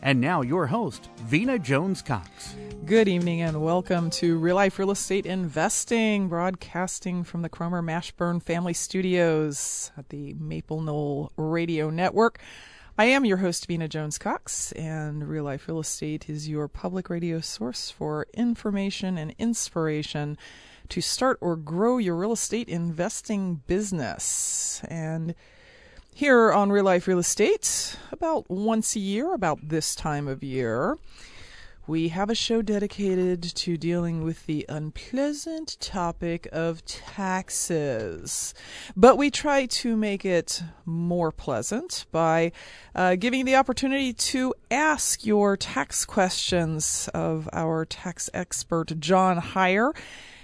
And now, your host, Vena Jones Cox. Good evening and welcome to Real Life Real Estate Investing, broadcasting from the Cromer Mashburn Family Studios at the Maple Knoll Radio Network. I am your host, Vena Jones Cox, and Real Life Real Estate is your public radio source for information and inspiration to start or grow your real estate investing business. And here on Real Life Real Estate, about once a year, about this time of year, we have a show dedicated to dealing with the unpleasant topic of taxes. But we try to make it more pleasant by uh, giving the opportunity to ask your tax questions of our tax expert, John Hyre.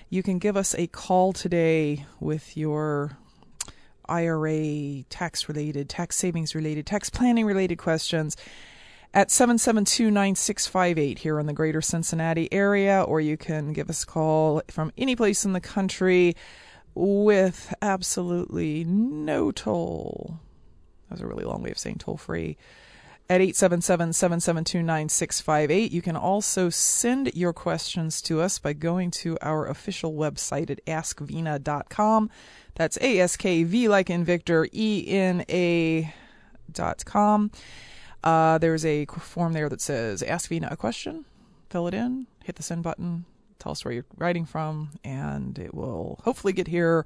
You can give us a call today with your IRA tax related, tax savings related, tax planning related questions at 772 9658 here in the greater Cincinnati area, or you can give us a call from any place in the country with absolutely no toll. That was a really long way of saying toll free. At 877 772 9658. You can also send your questions to us by going to our official website at askvena.com. That's A S K V like in Victor, E N A dot com. Uh, there's a form there that says Ask Vena a question. Fill it in, hit the send button, tell us where you're writing from, and it will hopefully get here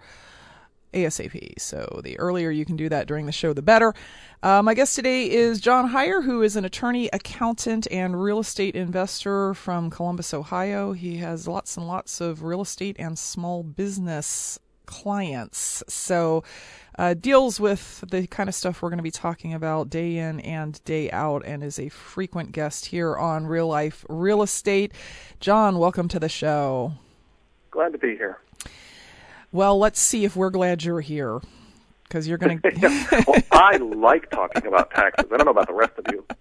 ASAP. So the earlier you can do that during the show, the better. Uh, my guest today is John Hyre, who is an attorney, accountant, and real estate investor from Columbus, Ohio. He has lots and lots of real estate and small business clients. So, uh, deals with the kind of stuff we're going to be talking about day in and day out, and is a frequent guest here on Real Life Real Estate. John, welcome to the show. Glad to be here. Well, let's see if we're glad you're here because you're going to. Get well, I like talking about taxes. I don't know about the rest of you.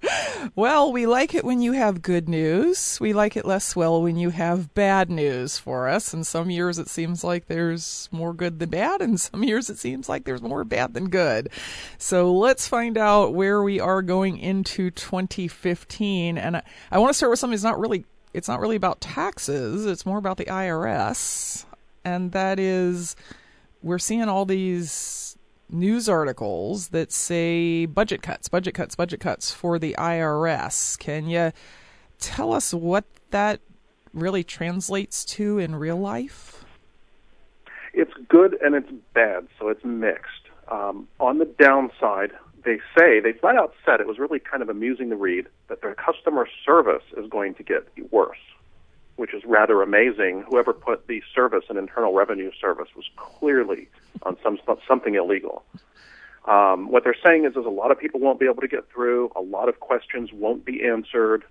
Well, we like it when you have good news. We like it less well when you have bad news for us. And some years it seems like there's more good than bad, and some years it seems like there's more bad than good. So let's find out where we are going into 2015. And I, I want to start with something that's not really. It's not really about taxes. It's more about the IRS, and that is, we're seeing all these news articles that say budget cuts, budget cuts, budget cuts for the IRS. Can you tell us what that really translates to in real life? It's good and it's bad, so it's mixed. Um, on the downside, they say, they flat out said, it was really kind of amusing to read, that their customer service is going to get worse which is rather amazing. Whoever put the service in Internal Revenue Service was clearly on some something illegal. Um, what they're saying is, is a lot of people won't be able to get through. A lot of questions won't be answered,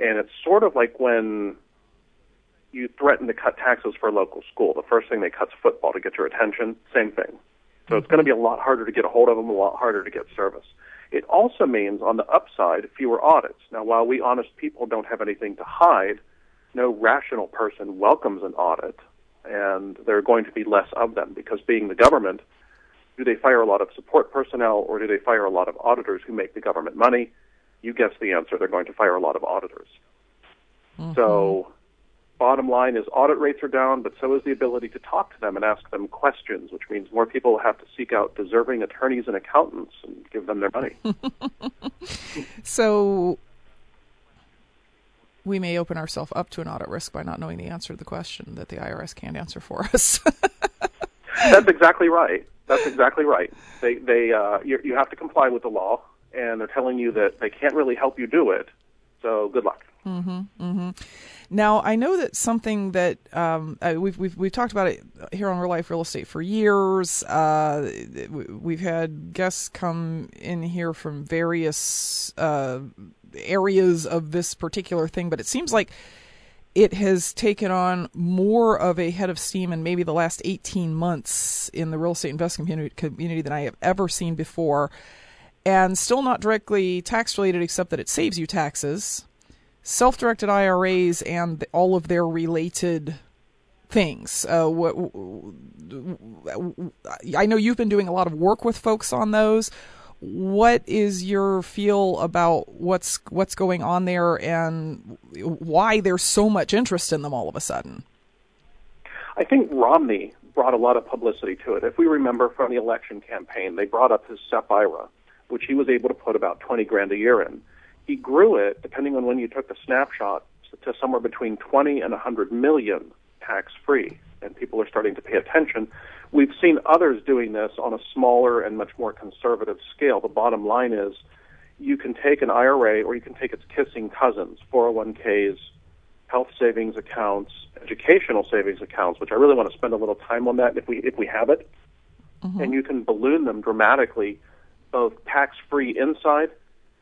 and it's sort of like when you threaten to cut taxes for a local school. The first thing they cut's football to get your attention. Same thing. So it's going to be a lot harder to get a hold of them, a lot harder to get service. It also means, on the upside, fewer audits. Now, while we honest people don't have anything to hide, no rational person welcomes an audit, and there are going to be less of them because being the government, do they fire a lot of support personnel or do they fire a lot of auditors who make the government money? You guess the answer. They're going to fire a lot of auditors. Mm-hmm. So, bottom line is audit rates are down, but so is the ability to talk to them and ask them questions, which means more people have to seek out deserving attorneys and accountants and give them their money. so, we may open ourselves up to an audit risk by not knowing the answer to the question that the IRS can't answer for us. That's exactly right. That's exactly right. They they uh, you, you have to comply with the law, and they're telling you that they can't really help you do it. So good luck. Mm-hmm, mm-hmm. Now I know that something that um, uh, we've we've we've talked about it here on Real Life Real Estate for years. Uh, we've had guests come in here from various uh, areas of this particular thing, but it seems like it has taken on more of a head of steam in maybe the last 18 months in the real estate investment community, community than I have ever seen before. And still not directly tax related, except that it saves you taxes. Self directed IRAs and all of their related things. Uh, I know you've been doing a lot of work with folks on those what is your feel about what's what's going on there and why there's so much interest in them all of a sudden? I think Romney brought a lot of publicity to it. If we remember from the election campaign, they brought up his SEP IRA, which he was able to put about 20 grand a year in. He grew it, depending on when you took the snapshot, to somewhere between 20 and 100 million tax free. And people are starting to pay attention We've seen others doing this on a smaller and much more conservative scale. The bottom line is you can take an IRA or you can take its kissing cousins, 401ks, health savings accounts, educational savings accounts, which I really want to spend a little time on that if we if we have it. Mm-hmm. And you can balloon them dramatically, both tax free inside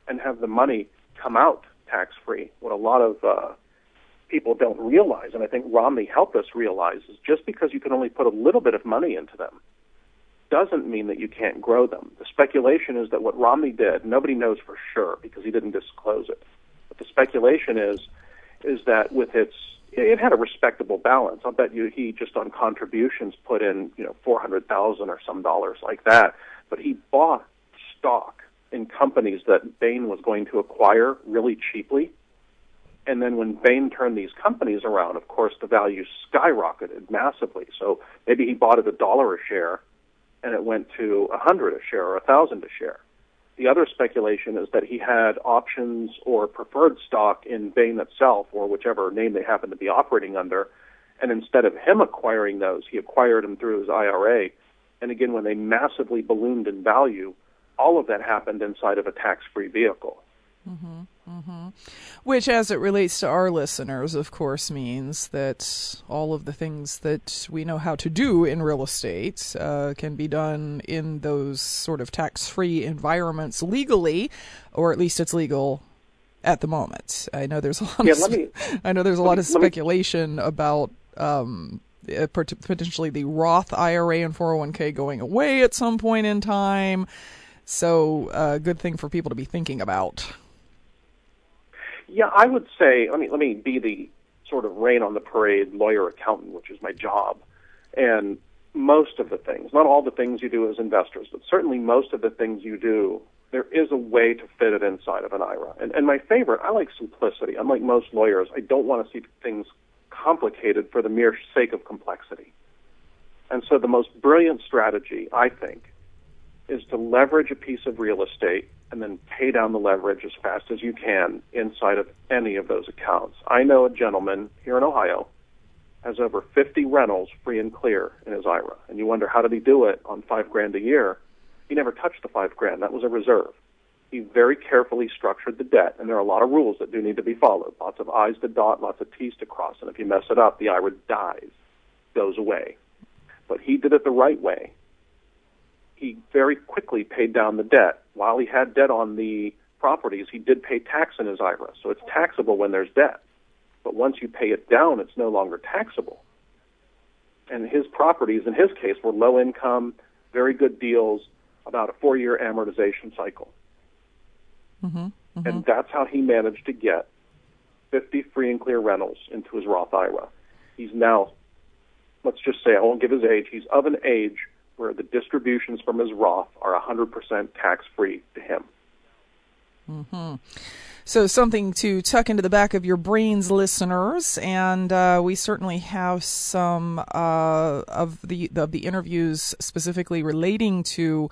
and have the money come out tax free. What a lot of uh, people don't realize, and I think Romney helped us realize, is just because you can only put a little bit of money into them doesn't mean that you can't grow them. The speculation is that what Romney did, nobody knows for sure because he didn't disclose it. But the speculation is is that with its it had a respectable balance. I'll bet you he just on contributions put in, you know, four hundred thousand or some dollars like that. But he bought stock in companies that Bain was going to acquire really cheaply and then when Bain turned these companies around, of course, the value skyrocketed massively. So maybe he bought it a dollar a share, and it went to a hundred a share or a thousand a share. The other speculation is that he had options or preferred stock in Bain itself, or whichever name they happen to be operating under. And instead of him acquiring those, he acquired them through his IRA. And again, when they massively ballooned in value, all of that happened inside of a tax-free vehicle. Mm-hmm. Mm-hmm. Which, as it relates to our listeners, of course, means that all of the things that we know how to do in real estate uh, can be done in those sort of tax free environments legally, or at least it's legal at the moment. I know there's a lot. Yeah, of, me, I know there's a lot me, of speculation me, about. Um, uh, potentially the Roth IRA and 401k going away at some point in time. So, a uh, good thing for people to be thinking about. Yeah, I would say let me let me be the sort of rain on the parade lawyer accountant, which is my job, and most of the things, not all the things you do as investors, but certainly most of the things you do, there is a way to fit it inside of an IRA. And, and my favorite, I like simplicity. Unlike most lawyers, I don't want to see things complicated for the mere sake of complexity. And so the most brilliant strategy, I think, is to leverage a piece of real estate and then pay down the leverage as fast as you can inside of any of those accounts. I know a gentleman here in Ohio has over 50 rentals free and clear in his IRA. And you wonder how did he do it on 5 grand a year? He never touched the 5 grand. That was a reserve. He very carefully structured the debt, and there are a lot of rules that do need to be followed. Lots of I's to dot, lots of T's to cross, and if you mess it up, the IRA dies, goes away. But he did it the right way he very quickly paid down the debt. While he had debt on the properties, he did pay tax in his IRA. So it's taxable when there's debt. But once you pay it down, it's no longer taxable. And his properties, in his case, were low income, very good deals, about a four year amortization cycle. Mm-hmm, mm-hmm. And that's how he managed to get 50 free and clear rentals into his Roth IRA. He's now, let's just say, I won't give his age, he's of an age where the distributions from his Roth are 100% tax free to him. Mm-hmm. So, something to tuck into the back of your brains, listeners, and uh, we certainly have some uh, of the of the interviews specifically relating to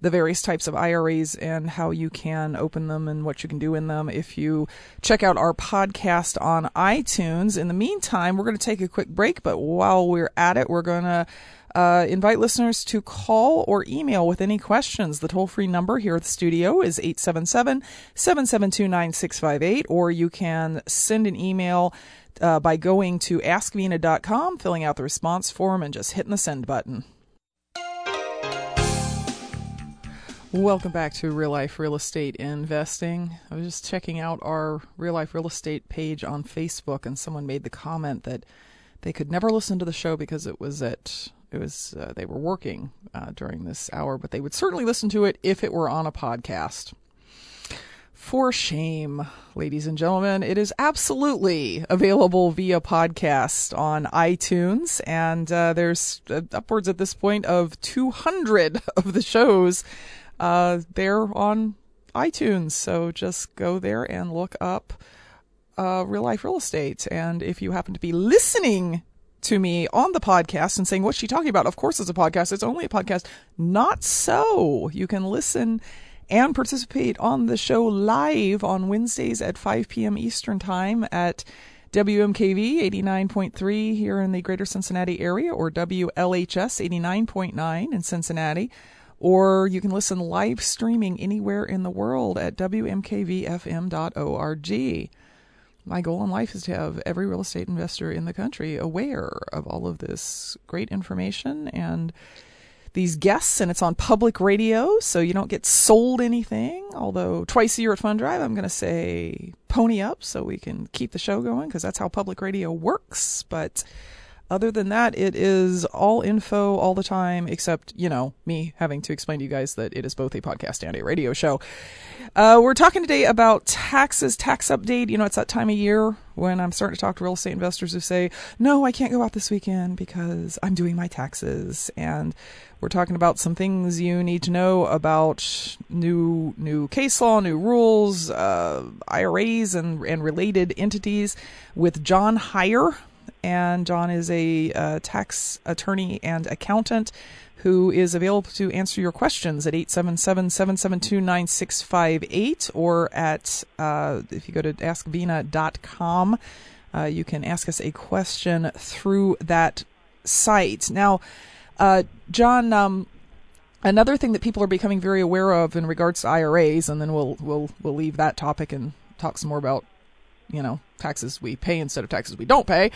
the various types of IRAs and how you can open them and what you can do in them if you check out our podcast on iTunes. In the meantime, we're going to take a quick break, but while we're at it, we're going to uh, invite listeners to call or email with any questions. The toll free number here at the studio is 877 772 9658, or you can send an email uh, by going to askvena.com, filling out the response form, and just hitting the send button. Welcome back to Real Life Real Estate Investing. I was just checking out our Real Life Real Estate page on Facebook, and someone made the comment that they could never listen to the show because it was at it was uh, they were working uh, during this hour, but they would certainly listen to it if it were on a podcast. For shame, ladies and gentlemen, it is absolutely available via podcast on iTunes, and uh, there's uh, upwards at this point of 200 of the shows uh, there on iTunes. So just go there and look up uh, real life real estate. And if you happen to be listening to me on the podcast and saying, What's she talking about? Of course, it's a podcast. It's only a podcast. Not so. You can listen and participate on the show live on Wednesdays at 5 p.m. Eastern Time at WMKV 89.3 here in the greater Cincinnati area or WLHS 89.9 in Cincinnati. Or you can listen live streaming anywhere in the world at WMKVFM.org my goal in life is to have every real estate investor in the country aware of all of this great information and these guests and it's on public radio so you don't get sold anything. Although twice a year at fund drive i'm going to say pony up so we can keep the show going because that's how public radio works. But other than that, it is all info all the time, except, you know, me having to explain to you guys that it is both a podcast and a radio show. Uh, we're talking today about taxes, tax update. You know, it's that time of year when I'm starting to talk to real estate investors who say, no, I can't go out this weekend because I'm doing my taxes. And we're talking about some things you need to know about new new case law, new rules, uh, IRAs, and and related entities with John Hyre and John is a uh, tax attorney and accountant who is available to answer your questions at 877-772-9658 or at uh, if you go to askvena.com uh, you can ask us a question through that site. Now uh, john um, another thing that people are becoming very aware of in regards to iras and then we'll we'll we'll leave that topic and talk some more about you know taxes we pay instead of taxes we don't pay,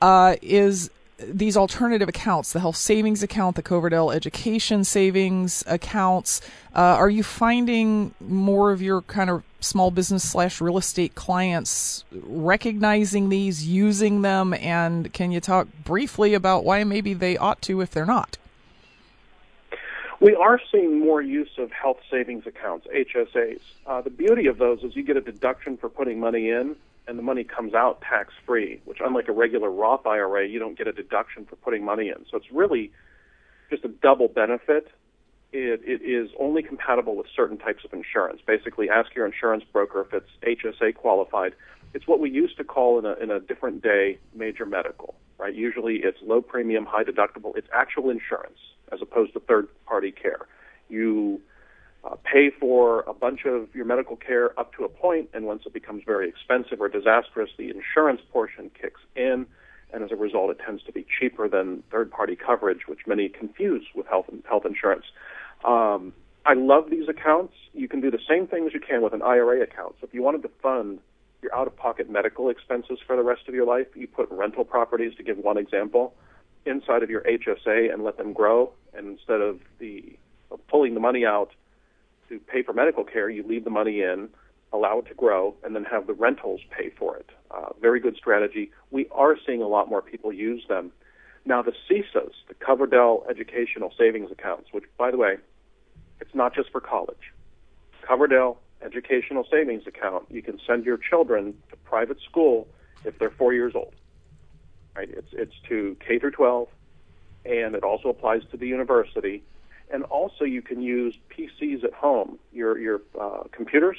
uh, is these alternative accounts, the health savings account, the Coverdell education savings accounts. Uh, are you finding more of your kind of small business slash real estate clients recognizing these, using them, and can you talk briefly about why maybe they ought to if they're not? We are seeing more use of health savings accounts, HSAs. Uh, the beauty of those is you get a deduction for putting money in, and the money comes out tax free, which, unlike a regular Roth IRA, you don't get a deduction for putting money in. So it's really just a double benefit. It, it is only compatible with certain types of insurance. Basically, ask your insurance broker if it's HSA qualified. It's what we used to call in a, in a different day major medical, right? Usually it's low premium, high deductible. It's actual insurance as opposed to third party care. You uh, pay for a bunch of your medical care up to a point, and once it becomes very expensive or disastrous, the insurance portion kicks in, and as a result, it tends to be cheaper than third party coverage, which many confuse with health health insurance. Um, I love these accounts. You can do the same things you can with an IRA account. So if you wanted to fund your out of pocket medical expenses for the rest of your life, you put rental properties, to give one example, inside of your HSA and let them grow. And instead of the of pulling the money out to pay for medical care, you leave the money in, allow it to grow, and then have the rentals pay for it. Uh, very good strategy. We are seeing a lot more people use them. Now, the CESAs, the Coverdell Educational Savings Accounts, which, by the way, it's not just for college. Coverdell Educational Savings Account, you can send your children to private school if they're four years old. Right? It's it's to K through 12, and it also applies to the university. And also, you can use PCs at home. Your your uh, computers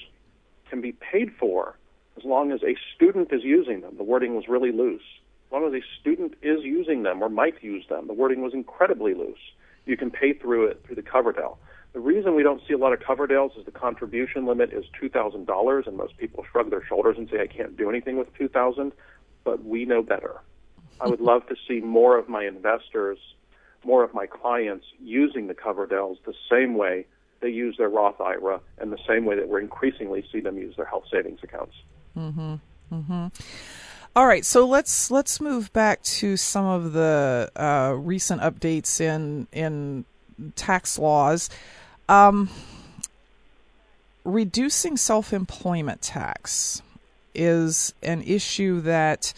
can be paid for as long as a student is using them. The wording was really loose. As long as a student is using them or might use them, the wording was incredibly loose. You can pay through it through the Coverdell. The reason we don't see a lot of Coverdells is the contribution limit is $2,000, and most people shrug their shoulders and say, I can't do anything with 2000 but we know better. I would love to see more of my investors, more of my clients using the Coverdells the same way they use their Roth IRA and the same way that we're increasingly see them use their health savings accounts. Mm-hmm. Mm-hmm. All right, so let's let's move back to some of the uh, recent updates in in tax laws. Um, reducing self employment tax is an issue that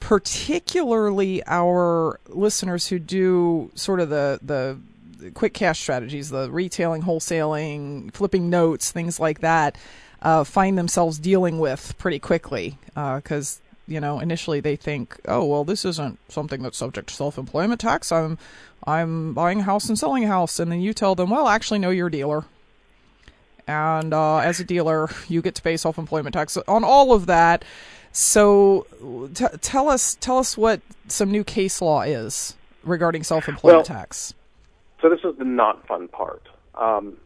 particularly our listeners who do sort of the the quick cash strategies, the retailing, wholesaling, flipping notes, things like that, uh, find themselves dealing with pretty quickly because. Uh, you know, initially they think, "Oh, well, this isn't something that's subject to self-employment tax. I'm, I'm buying a house and selling a house." And then you tell them, "Well, actually, no, you're a dealer and uh, as a dealer, you get to pay self-employment tax on all of that. So, t- tell us tell us what some new case law is regarding self-employment well, tax. So this is the not fun part. Um,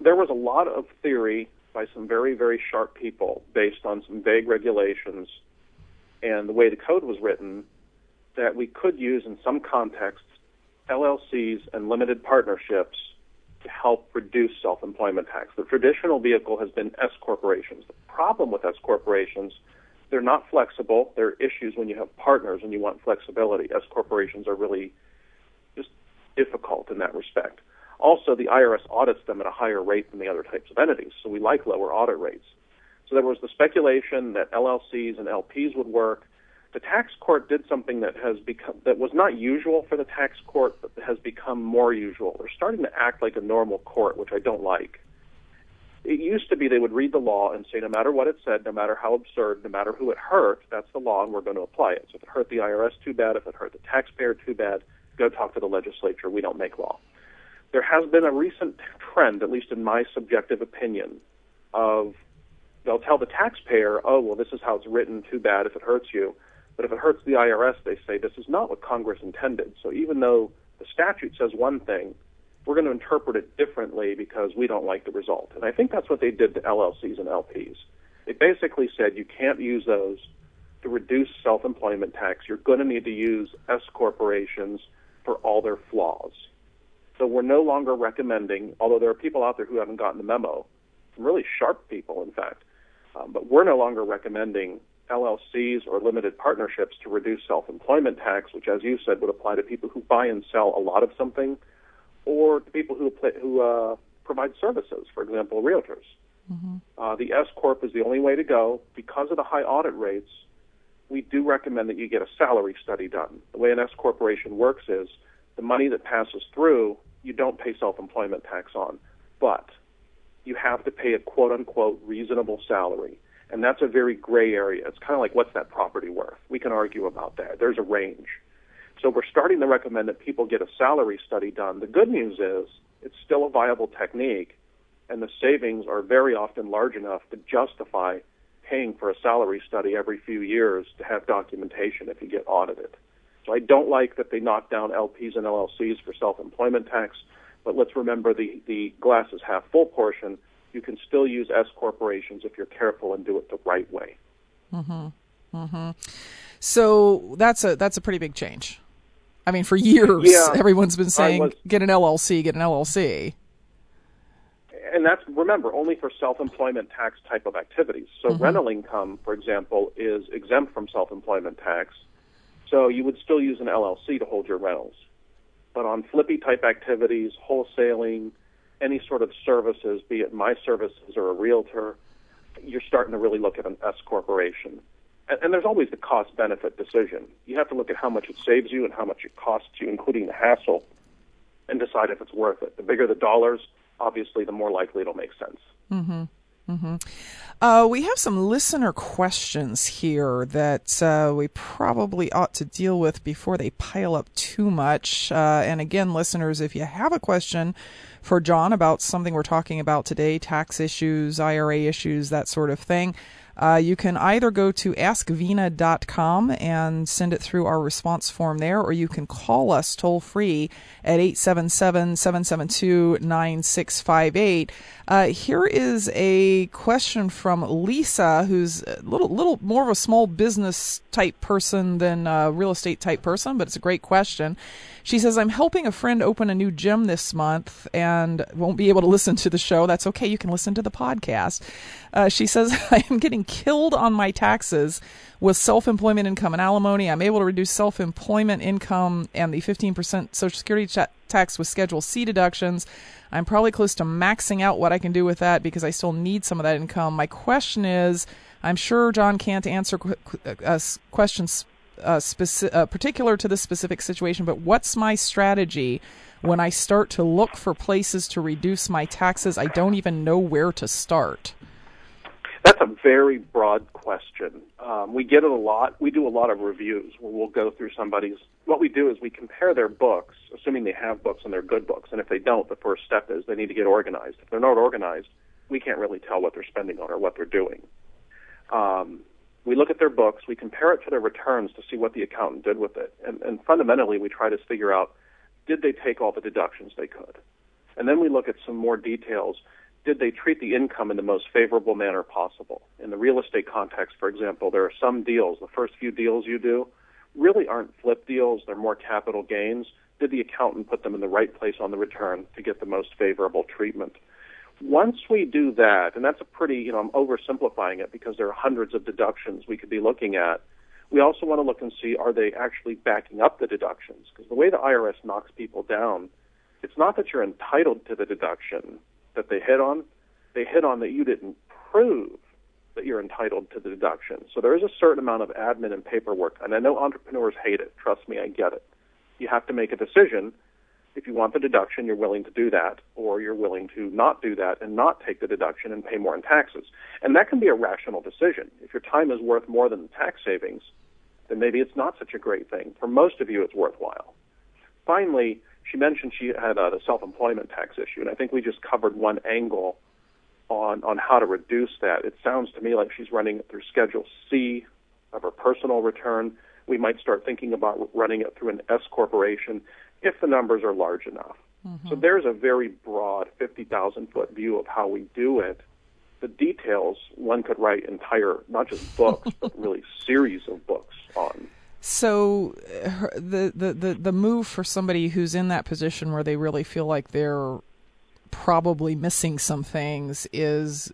there was a lot of theory by some very very sharp people based on some vague regulations and the way the code was written that we could use in some contexts LLCs and limited partnerships to help reduce self-employment tax. The traditional vehicle has been S corporations. The problem with S corporations, they're not flexible. There are issues when you have partners and you want flexibility. S corporations are really just difficult in that respect. Also, the IRS audits them at a higher rate than the other types of entities, so we like lower audit rates. So there was the speculation that LLCs and LPs would work the tax court did something that has become that was not usual for the tax court, but has become more usual. They're starting to act like a normal court, which I don't like. It used to be they would read the law and say, no matter what it said, no matter how absurd, no matter who it hurt, that's the law, and we're going to apply it. So if it hurt the IRS, too bad. If it hurt the taxpayer, too bad. Go talk to the legislature. We don't make law. There has been a recent trend, at least in my subjective opinion, of they'll tell the taxpayer, oh, well, this is how it's written. Too bad if it hurts you but if it hurts the IRS, they say this is not what Congress intended. So even though the statute says one thing, we're going to interpret it differently because we don't like the result. And I think that's what they did to LLCs and LPs. They basically said you can't use those to reduce self employment tax. You're going to need to use S corporations for all their flaws. So we're no longer recommending, although there are people out there who haven't gotten the memo, some really sharp people, in fact, um, but we're no longer recommending LLCs or limited partnerships to reduce self-employment tax, which, as you said, would apply to people who buy and sell a lot of something, or to people who who uh, provide services, for example, realtors. Mm-hmm. Uh, the S corp is the only way to go because of the high audit rates. We do recommend that you get a salary study done. The way an S corporation works is the money that passes through you don't pay self-employment tax on, but you have to pay a quote unquote reasonable salary. And that's a very gray area. It's kind of like what's that property worth? We can argue about that. There's a range. So we're starting to recommend that people get a salary study done. The good news is it's still a viable technique, and the savings are very often large enough to justify paying for a salary study every few years to have documentation if you get audited. So I don't like that they knock down LPs and LLCs for self-employment tax, but let's remember the, the glass is half full portion you can still use S corporations if you're careful and do it the right way. Mm-hmm. Mm-hmm. So that's a that's a pretty big change. I mean, for years, yeah, everyone's been saying, was, "Get an LLC, get an LLC." And that's remember only for self-employment tax type of activities. So mm-hmm. rental income, for example, is exempt from self-employment tax. So you would still use an LLC to hold your rentals. But on flippy type activities, wholesaling, any sort of services, be it my services or a realtor, you're starting to really look at an S corporation. And, there's always the cost benefit decision. You have to look at how much it saves you and how much it costs you, including the hassle, and decide if it's worth it. The bigger the dollars, obviously, the more likely it'll make sense. Mm-hmm. Mm-hmm. Uh, we have some listener questions here that uh, we probably ought to deal with before they pile up too much. Uh, and again, listeners, if you have a question for John about something we're talking about today, tax issues, IRA issues, that sort of thing, Uh, you can either go to askvena.com and send it through our response form there, or you can call us toll free at 877 772 9658. Uh, here is a question from Lisa, who's a little, little more of a small business type person than a real estate type person, but it's a great question. She says, I'm helping a friend open a new gym this month and won't be able to listen to the show. That's okay. You can listen to the podcast. Uh, she says, I am getting killed on my taxes with self employment income and alimony. I'm able to reduce self employment income and the 15% Social Security tax with Schedule C deductions. I'm probably close to maxing out what I can do with that because I still need some of that income. My question is I'm sure John can't answer qu- uh, questions uh, speci- uh, particular to this specific situation, but what's my strategy when I start to look for places to reduce my taxes? I don't even know where to start. That's a very broad question. Um, we get it a lot. We do a lot of reviews where we'll go through somebody's. What we do is we compare their books, assuming they have books and they're good books. And if they don't, the first step is they need to get organized. If they're not organized, we can't really tell what they're spending on or what they're doing. Um, we look at their books, we compare it to their returns to see what the accountant did with it, and, and fundamentally we try to figure out did they take all the deductions they could, and then we look at some more details. Did they treat the income in the most favorable manner possible? In the real estate context, for example, there are some deals, the first few deals you do, really aren't flip deals, they're more capital gains. Did the accountant put them in the right place on the return to get the most favorable treatment? Once we do that, and that's a pretty, you know, I'm oversimplifying it because there are hundreds of deductions we could be looking at. We also want to look and see are they actually backing up the deductions? Because the way the IRS knocks people down, it's not that you're entitled to the deduction that they hit on, they hit on that you didn't prove that you're entitled to the deduction. So there is a certain amount of admin and paperwork, and I know entrepreneurs hate it. Trust me, I get it. You have to make a decision if you want the deduction, you're willing to do that, or you're willing to not do that and not take the deduction and pay more in taxes. And that can be a rational decision. If your time is worth more than the tax savings, then maybe it's not such a great thing. For most of you, it's worthwhile. Finally, she mentioned she had uh, a self-employment tax issue, and I think we just covered one angle on on how to reduce that. It sounds to me like she's running it through Schedule C of her personal return. We might start thinking about running it through an S corporation if the numbers are large enough. Mm-hmm. So there's a very broad 50,000 foot view of how we do it. The details one could write entire, not just books, but really series of books on. So uh, the, the, the, the move for somebody who's in that position where they really feel like they're probably missing some things is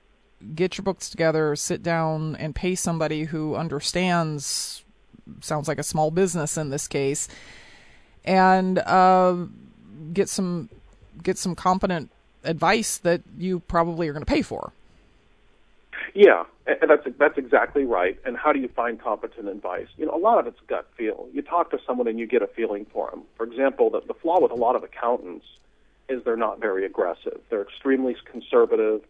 get your books together, sit down and pay somebody who understands sounds like a small business in this case and uh, get some get some competent advice that you probably are going to pay for. Yeah, and that's that's exactly right. And how do you find competent advice? You know, a lot of it's gut feel. You talk to someone and you get a feeling for them. For example, the, the flaw with a lot of accountants is they're not very aggressive. They're extremely conservative.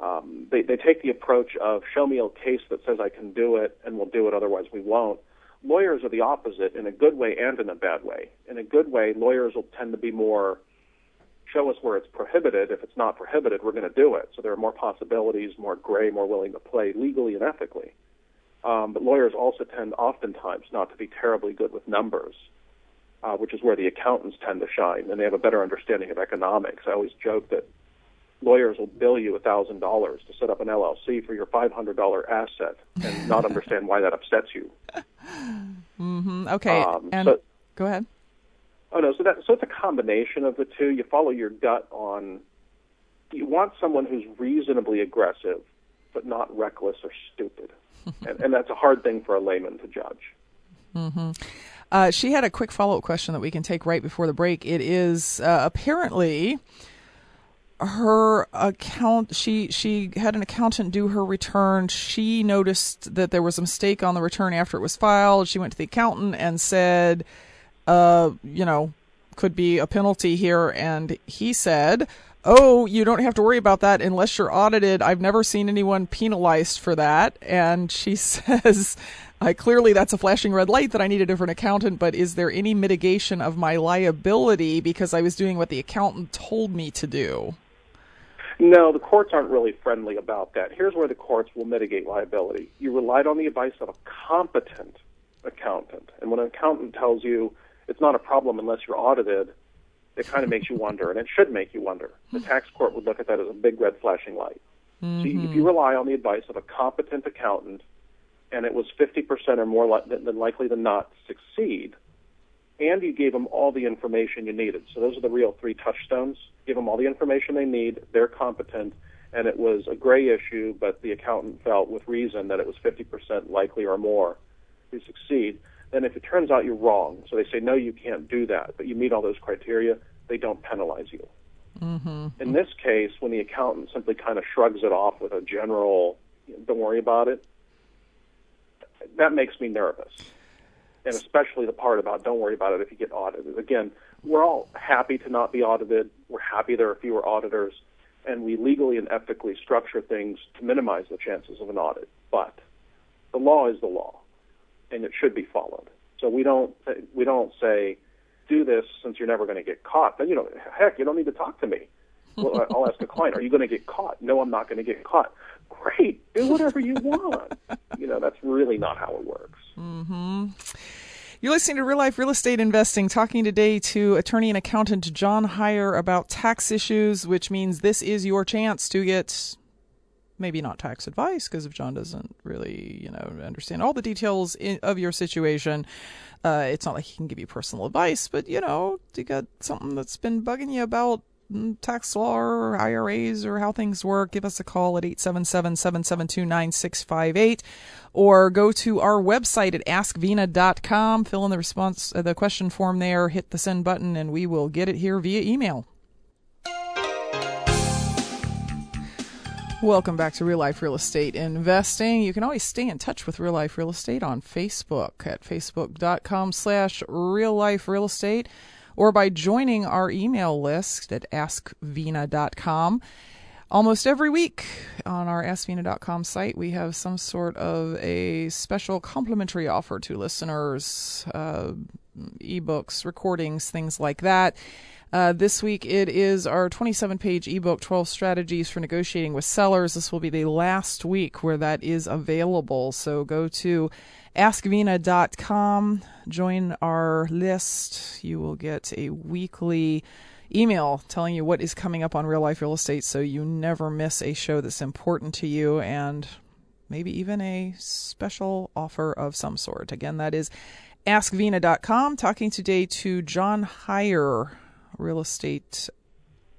Um, they they take the approach of show me a case that says I can do it, and we'll do it. Otherwise, we won't. Lawyers are the opposite in a good way and in a bad way. In a good way, lawyers will tend to be more show us where it's prohibited. If it's not prohibited, we're going to do it. So there are more possibilities, more gray, more willing to play legally and ethically. Um, but lawyers also tend oftentimes not to be terribly good with numbers, uh, which is where the accountants tend to shine, and they have a better understanding of economics. I always joke that lawyers will bill you a thousand dollars to set up an LLC for your five hundred dollar asset and not understand why that upsets you. Mm-hmm. Okay, um, and so, go ahead. Oh no, so that so it's a combination of the two. You follow your gut on. You want someone who's reasonably aggressive, but not reckless or stupid, and, and that's a hard thing for a layman to judge. Mm-hmm. Uh, she had a quick follow up question that we can take right before the break. It is uh, apparently her account she she had an accountant do her return. She noticed that there was a mistake on the return after it was filed. She went to the accountant and said uh you know could be a penalty here. And he said oh you don't have to worry about that unless you're audited. I've never seen anyone penalized for that. And she says I clearly that's a flashing red light that I need a different accountant, but is there any mitigation of my liability because I was doing what the accountant told me to do? No, the courts aren't really friendly about that. Here's where the courts will mitigate liability. You relied on the advice of a competent accountant. And when an accountant tells you it's not a problem unless you're audited, it kind of makes you wonder, and it should make you wonder. The tax court would look at that as a big red flashing light. Mm-hmm. So if you rely on the advice of a competent accountant, and it was 50% or more li- than likely than not succeed, and you gave them all the information you needed. So those are the real three touchstones. Give them all the information they need. They're competent, and it was a gray issue, but the accountant felt with reason that it was 50% likely or more to succeed. Then if it turns out you're wrong, so they say no, you can't do that, but you meet all those criteria, they don't penalize you. Mm-hmm. In this case, when the accountant simply kind of shrugs it off with a general, "Don't worry about it," that makes me nervous and especially the part about don't worry about it if you get audited. Again, we're all happy to not be audited. We're happy there are fewer auditors, and we legally and ethically structure things to minimize the chances of an audit. But the law is the law, and it should be followed. So we don't we don't say do this since you're never going to get caught. Then you know, heck, you don't need to talk to me. Well, I'll ask the client, "Are you going to get caught?" No, I'm not going to get caught. Great, do whatever you want. you know, that's really not how it works. Mm-hmm. You're listening to Real Life Real Estate Investing, talking today to attorney and accountant John Hyre about tax issues, which means this is your chance to get maybe not tax advice, because if John doesn't really, you know, understand all the details in, of your situation, uh, it's not like he can give you personal advice, but, you know, you got something that's been bugging you about tax law or IRAs or how things work, give us a call at 877-772-9658 or go to our website at askvena.com, fill in the response uh, the question form there, hit the send button and we will get it here via email. Welcome back to Real Life Real Estate Investing. You can always stay in touch with Real Life Real Estate on Facebook at facebook.com slash real life real estate or by joining our email list at askvena.com. Almost every week on our askvena.com site, we have some sort of a special complimentary offer to listeners, uh, ebooks, recordings, things like that. Uh, this week it is our 27 page ebook, 12 Strategies for Negotiating with Sellers. This will be the last week where that is available. So go to askvena.com. Join our list. You will get a weekly email telling you what is coming up on real life real estate so you never miss a show that's important to you and maybe even a special offer of some sort. Again, that is askvena.com. Talking today to John Hyre, real estate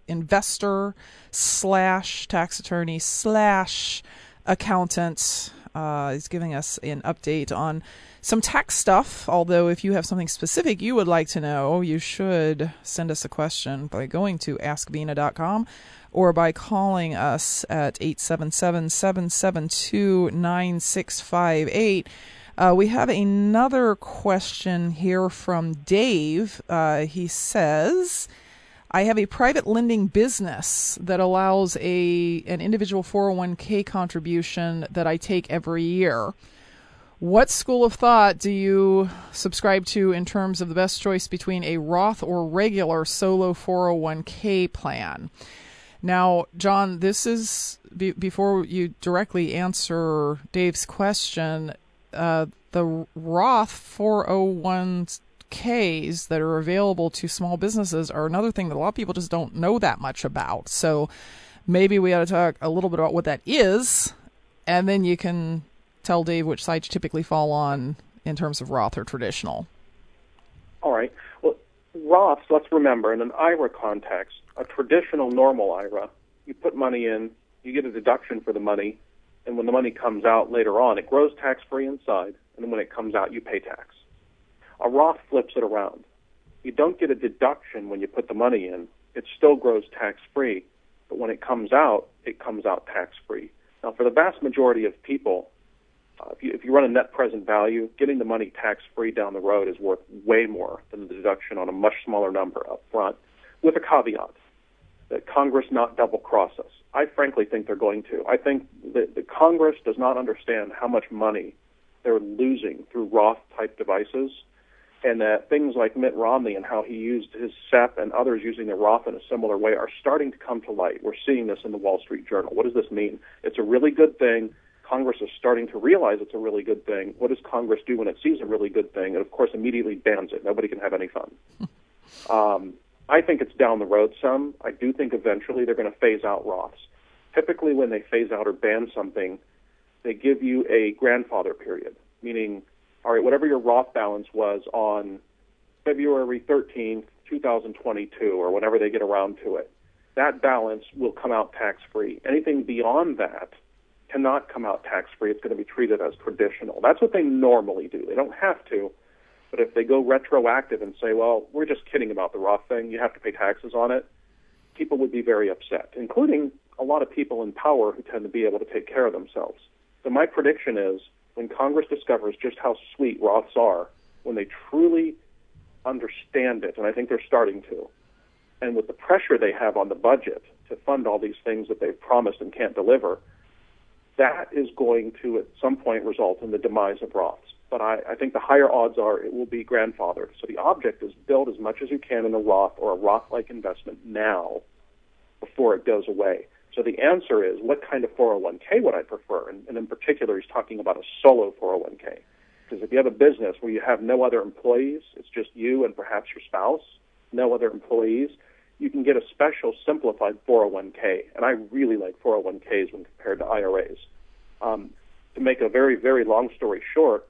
investor slash tax attorney slash accountant uh, he's giving us an update on some tax stuff. Although, if you have something specific you would like to know, you should send us a question by going to askvena.com or by calling us at 877 772 9658. Uh, we have another question here from Dave. Uh, he says, I have a private lending business that allows a an individual 401k contribution that I take every year. What school of thought do you subscribe to in terms of the best choice between a Roth or regular solo 401k plan? Now, John, this is be, before you directly answer Dave's question. Uh, the Roth 401 Ks that are available to small businesses are another thing that a lot of people just don't know that much about. So maybe we ought to talk a little bit about what that is, and then you can tell Dave which you typically fall on in terms of Roth or traditional. All right. Well, Roths, let's remember, in an IRA context, a traditional normal IRA, you put money in, you get a deduction for the money, and when the money comes out later on, it grows tax free inside, and then when it comes out, you pay tax. A Roth flips it around. You don't get a deduction when you put the money in. It still grows tax free, but when it comes out, it comes out tax free. Now, for the vast majority of people, uh, if, you, if you run a net present value, getting the money tax free down the road is worth way more than the deduction on a much smaller number up front, with a caveat that Congress not double cross us. I frankly think they're going to. I think that the Congress does not understand how much money they're losing through Roth type devices and that things like Mitt Romney and how he used his SEP and others using the Roth in a similar way are starting to come to light. We're seeing this in the Wall Street Journal. What does this mean? It's a really good thing. Congress is starting to realize it's a really good thing. What does Congress do when it sees a really good thing? And of course, immediately bans it. Nobody can have any fun. um, I think it's down the road some. I do think eventually they're going to phase out Roths. Typically, when they phase out or ban something, they give you a grandfather period, meaning all right, whatever your Roth balance was on February 13th, 2022, or whenever they get around to it, that balance will come out tax free. Anything beyond that cannot come out tax free. It's going to be treated as traditional. That's what they normally do. They don't have to, but if they go retroactive and say, well, we're just kidding about the Roth thing, you have to pay taxes on it, people would be very upset, including a lot of people in power who tend to be able to take care of themselves. So my prediction is when Congress discovers just how sweet Roths are, when they truly understand it, and I think they're starting to, and with the pressure they have on the budget to fund all these things that they've promised and can't deliver, that is going to at some point result in the demise of Roths. But I, I think the higher odds are it will be grandfathered. So the object is build as much as you can in a Roth or a Roth-like investment now before it goes away. So the answer is, what kind of 401k would I prefer? And, and in particular, he's talking about a solo 401k. Because if you have a business where you have no other employees, it's just you and perhaps your spouse, no other employees, you can get a special simplified 401k. And I really like 401ks when compared to IRAs. Um, to make a very, very long story short,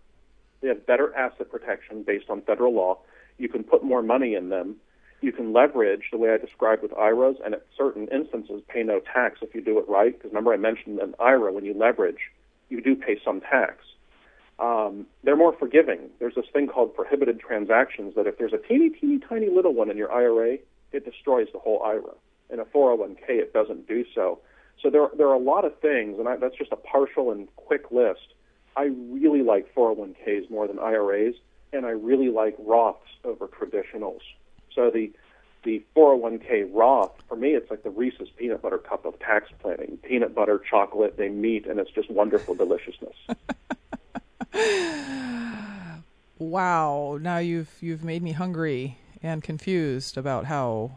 they have better asset protection based on federal law. You can put more money in them you can leverage the way I described with IRAs, and at certain instances pay no tax if you do it right. Because remember, I mentioned an IRA when you leverage, you do pay some tax. Um, they're more forgiving. There's this thing called prohibited transactions that if there's a teeny, teeny, tiny little one in your IRA, it destroys the whole IRA. In a 401k, it doesn't do so. So there, there are a lot of things, and I, that's just a partial and quick list. I really like 401ks more than IRAs, and I really like Roths over traditionals. So the the 401k Roth for me, it's like the Reese's peanut butter cup of tax planning. Peanut butter, chocolate, they meet, and it's just wonderful deliciousness. wow! Now you've you've made me hungry and confused about how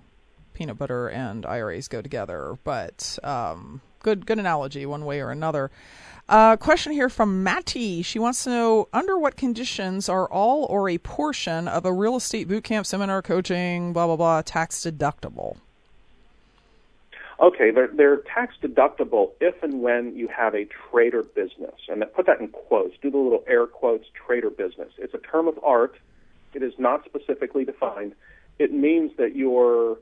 peanut butter and IRAs go together. But um, good good analogy, one way or another. Uh, question here from Matty. She wants to know under what conditions are all or a portion of a real estate boot camp, seminar, coaching, blah, blah, blah, tax deductible? Okay, they're, they're tax deductible if and when you have a trade or business. And put that in quotes. Do the little air quotes, trade or business. It's a term of art. It is not specifically defined. It means that you're,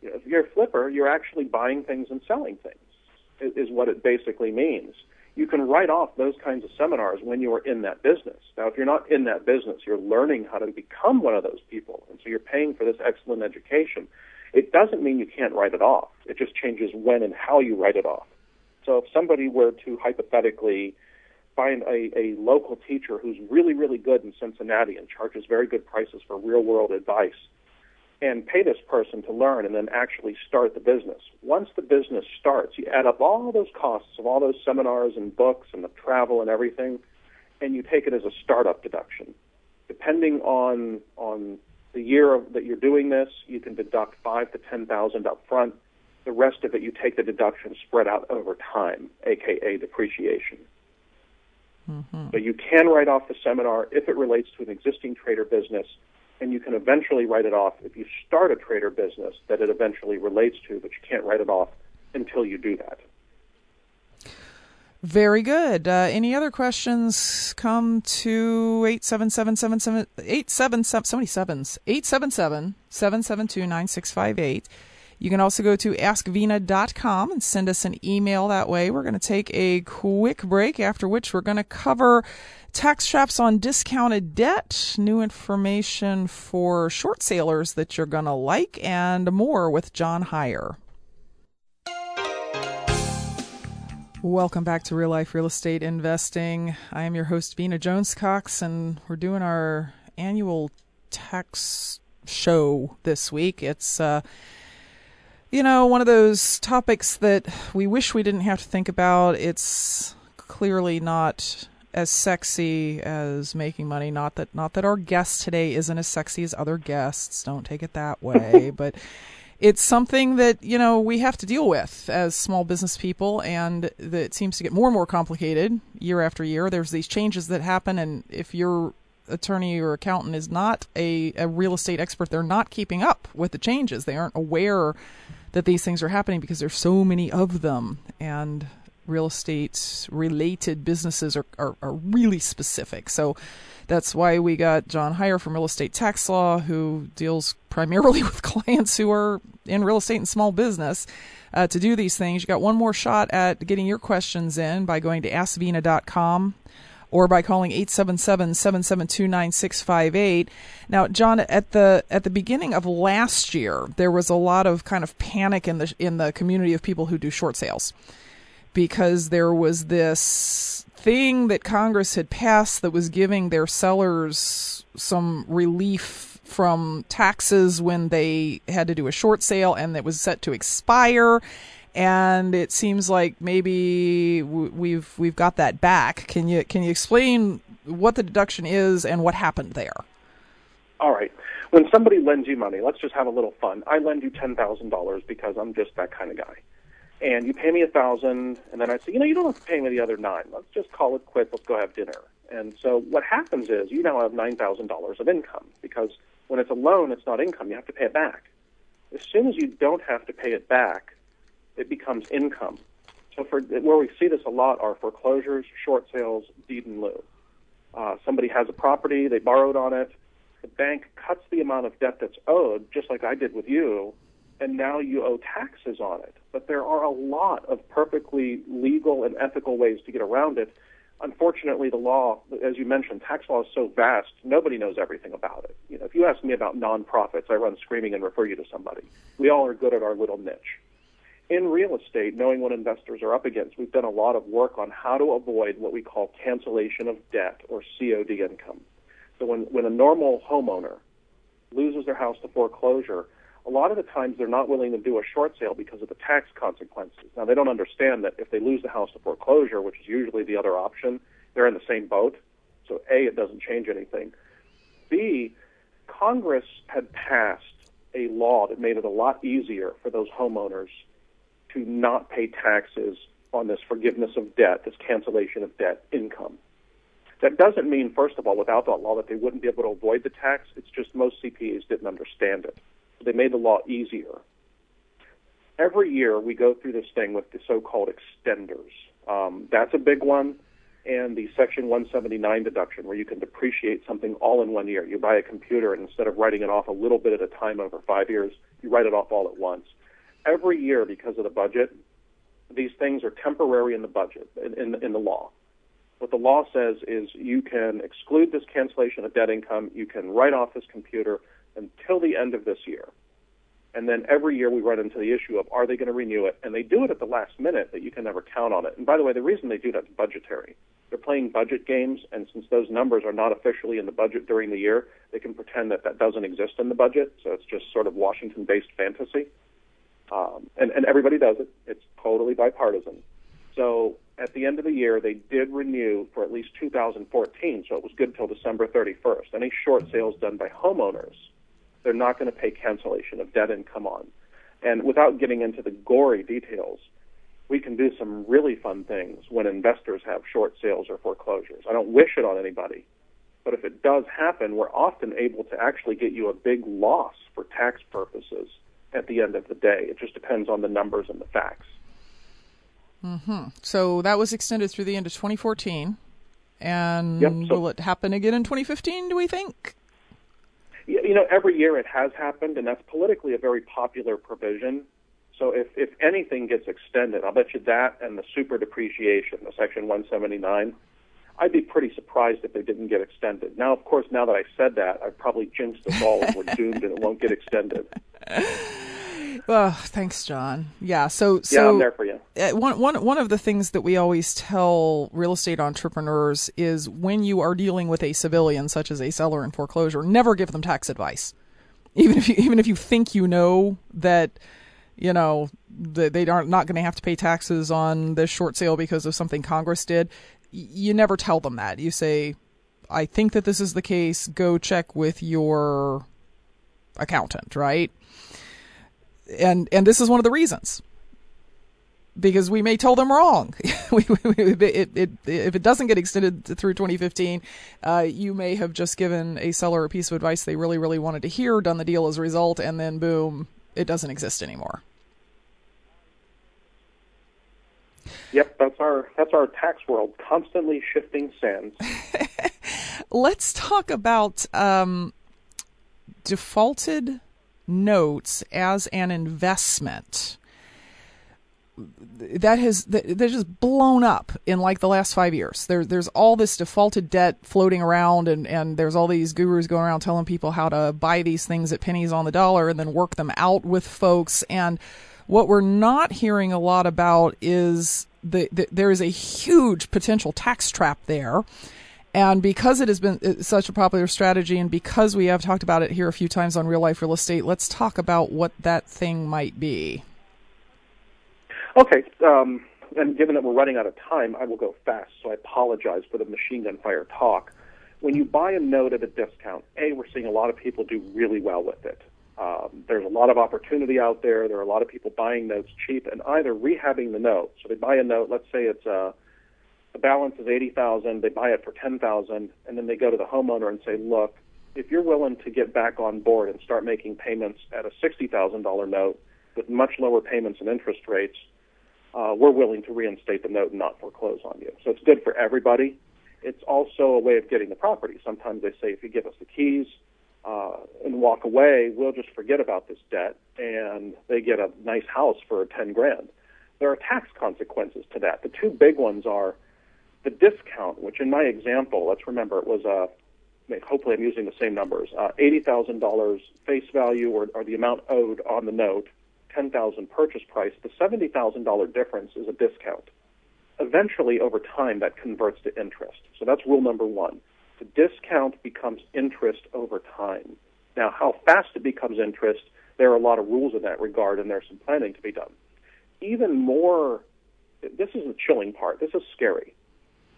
you know, if you're a flipper, you're actually buying things and selling things, is what it basically means you can write off those kinds of seminars when you are in that business. Now, if you're not in that business, you're learning how to become one of those people, and so you're paying for this excellent education. It doesn't mean you can't write it off. It just changes when and how you write it off. So if somebody were to hypothetically find a, a local teacher who's really, really good in Cincinnati and charges very good prices for real world advice, and pay this person to learn and then actually start the business. Once the business starts, you add up all those costs of all those seminars and books and the travel and everything, and you take it as a startup deduction. Depending on on the year of, that you're doing this, you can deduct five to ten thousand up front. The rest of it, you take the deduction spread out over time, aka depreciation. Mm-hmm. So you can write off the seminar if it relates to an existing trade or business and you can eventually write it off if you start a trade or business that it eventually relates to, but you can't write it off until you do that. Very good. Uh, any other questions? Come to 877 877 772 You can also go to askvena.com and send us an email that way. We're going to take a quick break, after which we're going to cover Tax traps on discounted debt, new information for short sailors that you're going to like, and more with John Hyre. Welcome back to Real Life Real Estate Investing. I am your host, Vena Jones Cox, and we're doing our annual tax show this week. It's, uh, you know, one of those topics that we wish we didn't have to think about. It's clearly not as sexy as making money. Not that not that our guest today isn't as sexy as other guests. Don't take it that way, but it's something that you know we have to deal with as small business people, and that seems to get more and more complicated year after year. There's these changes that happen, and if your attorney or accountant is not a, a real estate expert, they're not keeping up with the changes. They aren't aware that these things are happening because there's so many of them, and real estate related businesses are, are, are really specific. So that's why we got John Hyre from Real Estate Tax Law, who deals primarily with clients who are in real estate and small business. Uh, to do these things, you got one more shot at getting your questions in by going to askvena.com or by calling 877-772-9658. Now, John, at the at the beginning of last year, there was a lot of kind of panic in the in the community of people who do short sales because there was this thing that Congress had passed that was giving their sellers some relief from taxes when they had to do a short sale and it was set to expire and it seems like maybe we've we've got that back can you can you explain what the deduction is and what happened there all right when somebody lends you money let's just have a little fun i lend you $10,000 because i'm just that kind of guy and you pay me a thousand, and then I say, you know, you don't have to pay me the other nine. Let's just call it quits. Let's go have dinner. And so what happens is you now have nine thousand dollars of income because when it's a loan, it's not income. You have to pay it back. As soon as you don't have to pay it back, it becomes income. So for where we see this a lot are foreclosures, short sales, deed in lieu. Uh, somebody has a property, they borrowed on it. The bank cuts the amount of debt that's owed, just like I did with you, and now you owe taxes on it. But there are a lot of perfectly legal and ethical ways to get around it. Unfortunately, the law, as you mentioned, tax law is so vast, nobody knows everything about it. You know, if you ask me about nonprofits, I run screaming and refer you to somebody. We all are good at our little niche. In real estate, knowing what investors are up against, we've done a lot of work on how to avoid what we call cancellation of debt or COD income. So when, when a normal homeowner loses their house to foreclosure, a lot of the times they're not willing to do a short sale because of the tax consequences. Now, they don't understand that if they lose the house to foreclosure, which is usually the other option, they're in the same boat. So, A, it doesn't change anything. B, Congress had passed a law that made it a lot easier for those homeowners to not pay taxes on this forgiveness of debt, this cancellation of debt income. That doesn't mean, first of all, without that law, that they wouldn't be able to avoid the tax. It's just most CPAs didn't understand it. They made the law easier. Every year we go through this thing with the so-called extenders. Um, that's a big one, and the Section 179 deduction, where you can depreciate something all in one year. You buy a computer, and instead of writing it off a little bit at a time over five years, you write it off all at once. Every year, because of the budget, these things are temporary in the budget, in, in, in the law. What the law says is you can exclude this cancellation of debt income, you can write off this computer, until the end of this year. And then every year we run into the issue of are they going to renew it? And they do it at the last minute that you can never count on it. And by the way, the reason they do that is budgetary. They're playing budget games, and since those numbers are not officially in the budget during the year, they can pretend that that doesn't exist in the budget. So it's just sort of Washington-based fantasy. Um, and, and everybody does it. It's totally bipartisan. So at the end of the year, they did renew for at least 2014, so it was good until December 31st. Any short sales done by homeowners they're not going to pay cancellation of debt income on. And without getting into the gory details, we can do some really fun things when investors have short sales or foreclosures. I don't wish it on anybody, but if it does happen, we're often able to actually get you a big loss for tax purposes at the end of the day. It just depends on the numbers and the facts. Mm-hmm. So that was extended through the end of 2014. And yep, so, will it happen again in 2015, do we think? you know, every year it has happened, and that's politically a very popular provision. So if, if anything gets extended, I'll bet you that and the super depreciation, the Section 179, I'd be pretty surprised if they didn't get extended. Now, of course, now that I said that, I've probably jinxed us all and we're doomed and it won't get extended. Oh, thanks, John. Yeah, so so yeah, I'm there for you. Uh, one one one of the things that we always tell real estate entrepreneurs is when you are dealing with a civilian, such as a seller in foreclosure, never give them tax advice. Even if you even if you think you know that you know that they aren't not going to have to pay taxes on this short sale because of something Congress did, you never tell them that. You say, I think that this is the case. Go check with your accountant, right? And and this is one of the reasons because we may tell them wrong. it, it, it, if it doesn't get extended through 2015, uh, you may have just given a seller a piece of advice they really, really wanted to hear, done the deal as a result, and then boom, it doesn't exist anymore. Yep, that's our that's our tax world, constantly shifting sands. Let's talk about um, defaulted notes as an investment that has that, just blown up in like the last five years. There, there's all this defaulted debt floating around, and and there's all these gurus going around telling people how to buy these things at pennies on the dollar and then work them out with folks. And what we're not hearing a lot about is the, the there is a huge potential tax trap there. And because it has been such a popular strategy, and because we have talked about it here a few times on Real Life Real Estate, let's talk about what that thing might be. Okay, um, and given that we're running out of time, I will go fast, so I apologize for the machine gun fire talk. When you buy a note at a discount, A, we're seeing a lot of people do really well with it. Um, there's a lot of opportunity out there. There are a lot of people buying notes cheap and either rehabbing the note. So they buy a note, let's say it's uh, the balance is 80000 they buy it for 10000 and then they go to the homeowner and say, look, if you're willing to get back on board and start making payments at a $60,000 note with much lower payments and interest rates, uh, we're willing to reinstate the note and not foreclose on you. So it's good for everybody. It's also a way of getting the property. Sometimes they say, if you give us the keys uh, and walk away, we'll just forget about this debt, and they get a nice house for ten grand. There are tax consequences to that. The two big ones are the discount, which in my example, let's remember it was a uh, hopefully I'm using the same numbers, uh, $80,000 face value or, or the amount owed on the note, 10000 purchase price, the $70,000 difference is a discount. Eventually, over time, that converts to interest. So that's rule number one. The discount becomes interest over time. Now, how fast it becomes interest, there are a lot of rules in that regard, and there's some planning to be done. Even more, this is the chilling part. This is scary.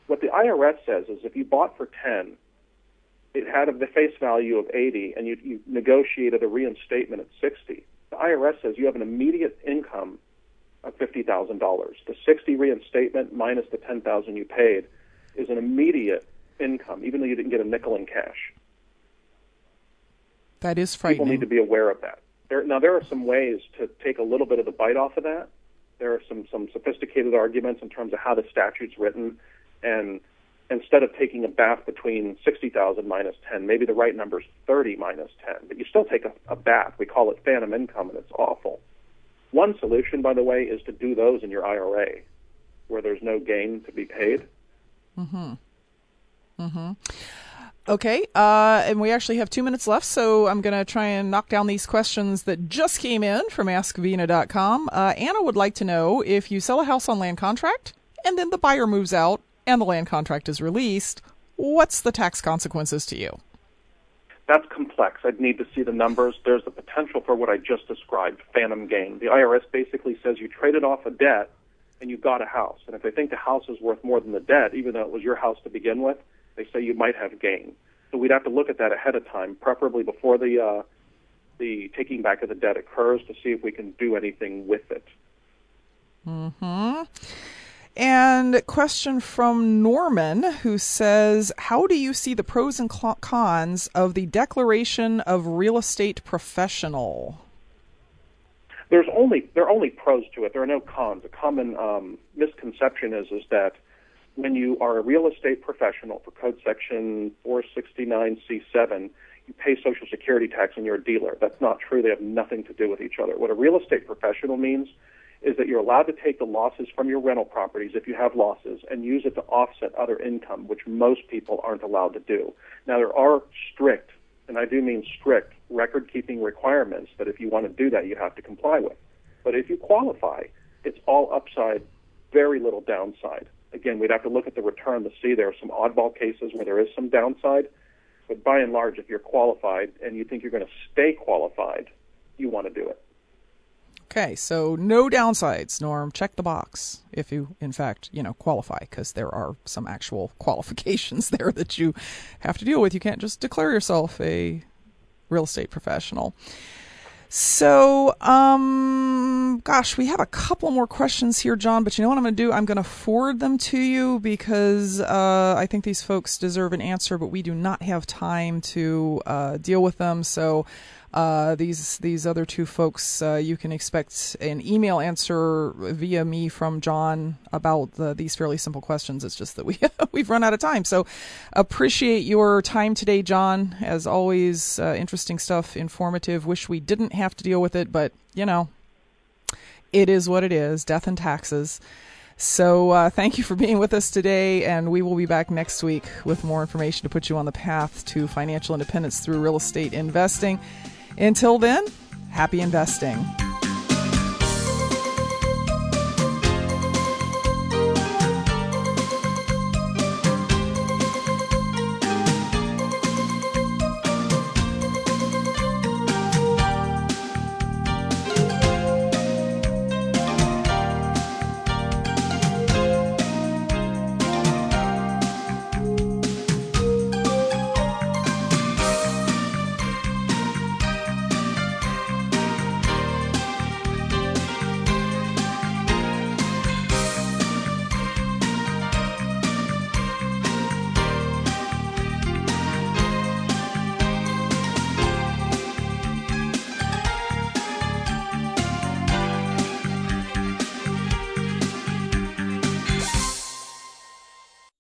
What the IRS says is if you bought for 10, it had the face value of 80, and you, you negotiated a reinstatement at 60 the IRS says you have an immediate income of $50,000. The 60 reinstatement minus the 10,000 you paid is an immediate income, even though you didn't get a nickel in cash. That is frightening. People need to be aware of that. There, now, there are some ways to take a little bit of the bite off of that. There are some, some sophisticated arguments in terms of how the statute's written and instead of taking a bath between 60,000 minus 10, maybe the right number is 30 minus 10, but you still take a, a bath. We call it phantom income, and it's awful. One solution, by the way, is to do those in your IRA, where there's no gain to be paid. Mm-hmm. Mm-hmm. Okay, uh, and we actually have two minutes left, so I'm going to try and knock down these questions that just came in from askvena.com. Uh, Anna would like to know if you sell a house on land contract and then the buyer moves out and the land contract is released, what's the tax consequences to you? That's complex. I'd need to see the numbers. There's the potential for what I just described, phantom gain. The IRS basically says you traded off a debt and you got a house. And if they think the house is worth more than the debt, even though it was your house to begin with, they say you might have gain. So we'd have to look at that ahead of time, preferably before the uh, the taking back of the debt occurs, to see if we can do anything with it. Hmm. And question from Norman who says, "How do you see the pros and cons of the declaration of real estate professional?" There's only there are only pros to it. There are no cons. A common um, misconception is is that when you are a real estate professional for Code Section 469C7, you pay Social Security tax and you're a dealer. That's not true. They have nothing to do with each other. What a real estate professional means is that you're allowed to take the losses from your rental properties if you have losses and use it to offset other income, which most people aren't allowed to do. Now, there are strict, and I do mean strict, record keeping requirements that if you want to do that, you have to comply with. But if you qualify, it's all upside, very little downside. Again, we'd have to look at the return to see there are some oddball cases where there is some downside, but by and large, if you're qualified and you think you're going to stay qualified, you want to do it. Okay, so no downsides, Norm. Check the box if you, in fact, you know, qualify, because there are some actual qualifications there that you have to deal with. You can't just declare yourself a real estate professional. So, um, gosh, we have a couple more questions here, John, but you know what I'm going to do? I'm going to forward them to you because uh, I think these folks deserve an answer, but we do not have time to uh, deal with them. So, uh, these these other two folks, uh, you can expect an email answer via me from John about the, these fairly simple questions. It's just that we we've run out of time. So appreciate your time today, John. As always, uh, interesting stuff, informative. Wish we didn't have to deal with it, but you know, it is what it is. Death and taxes. So uh, thank you for being with us today, and we will be back next week with more information to put you on the path to financial independence through real estate investing. Until then, happy investing.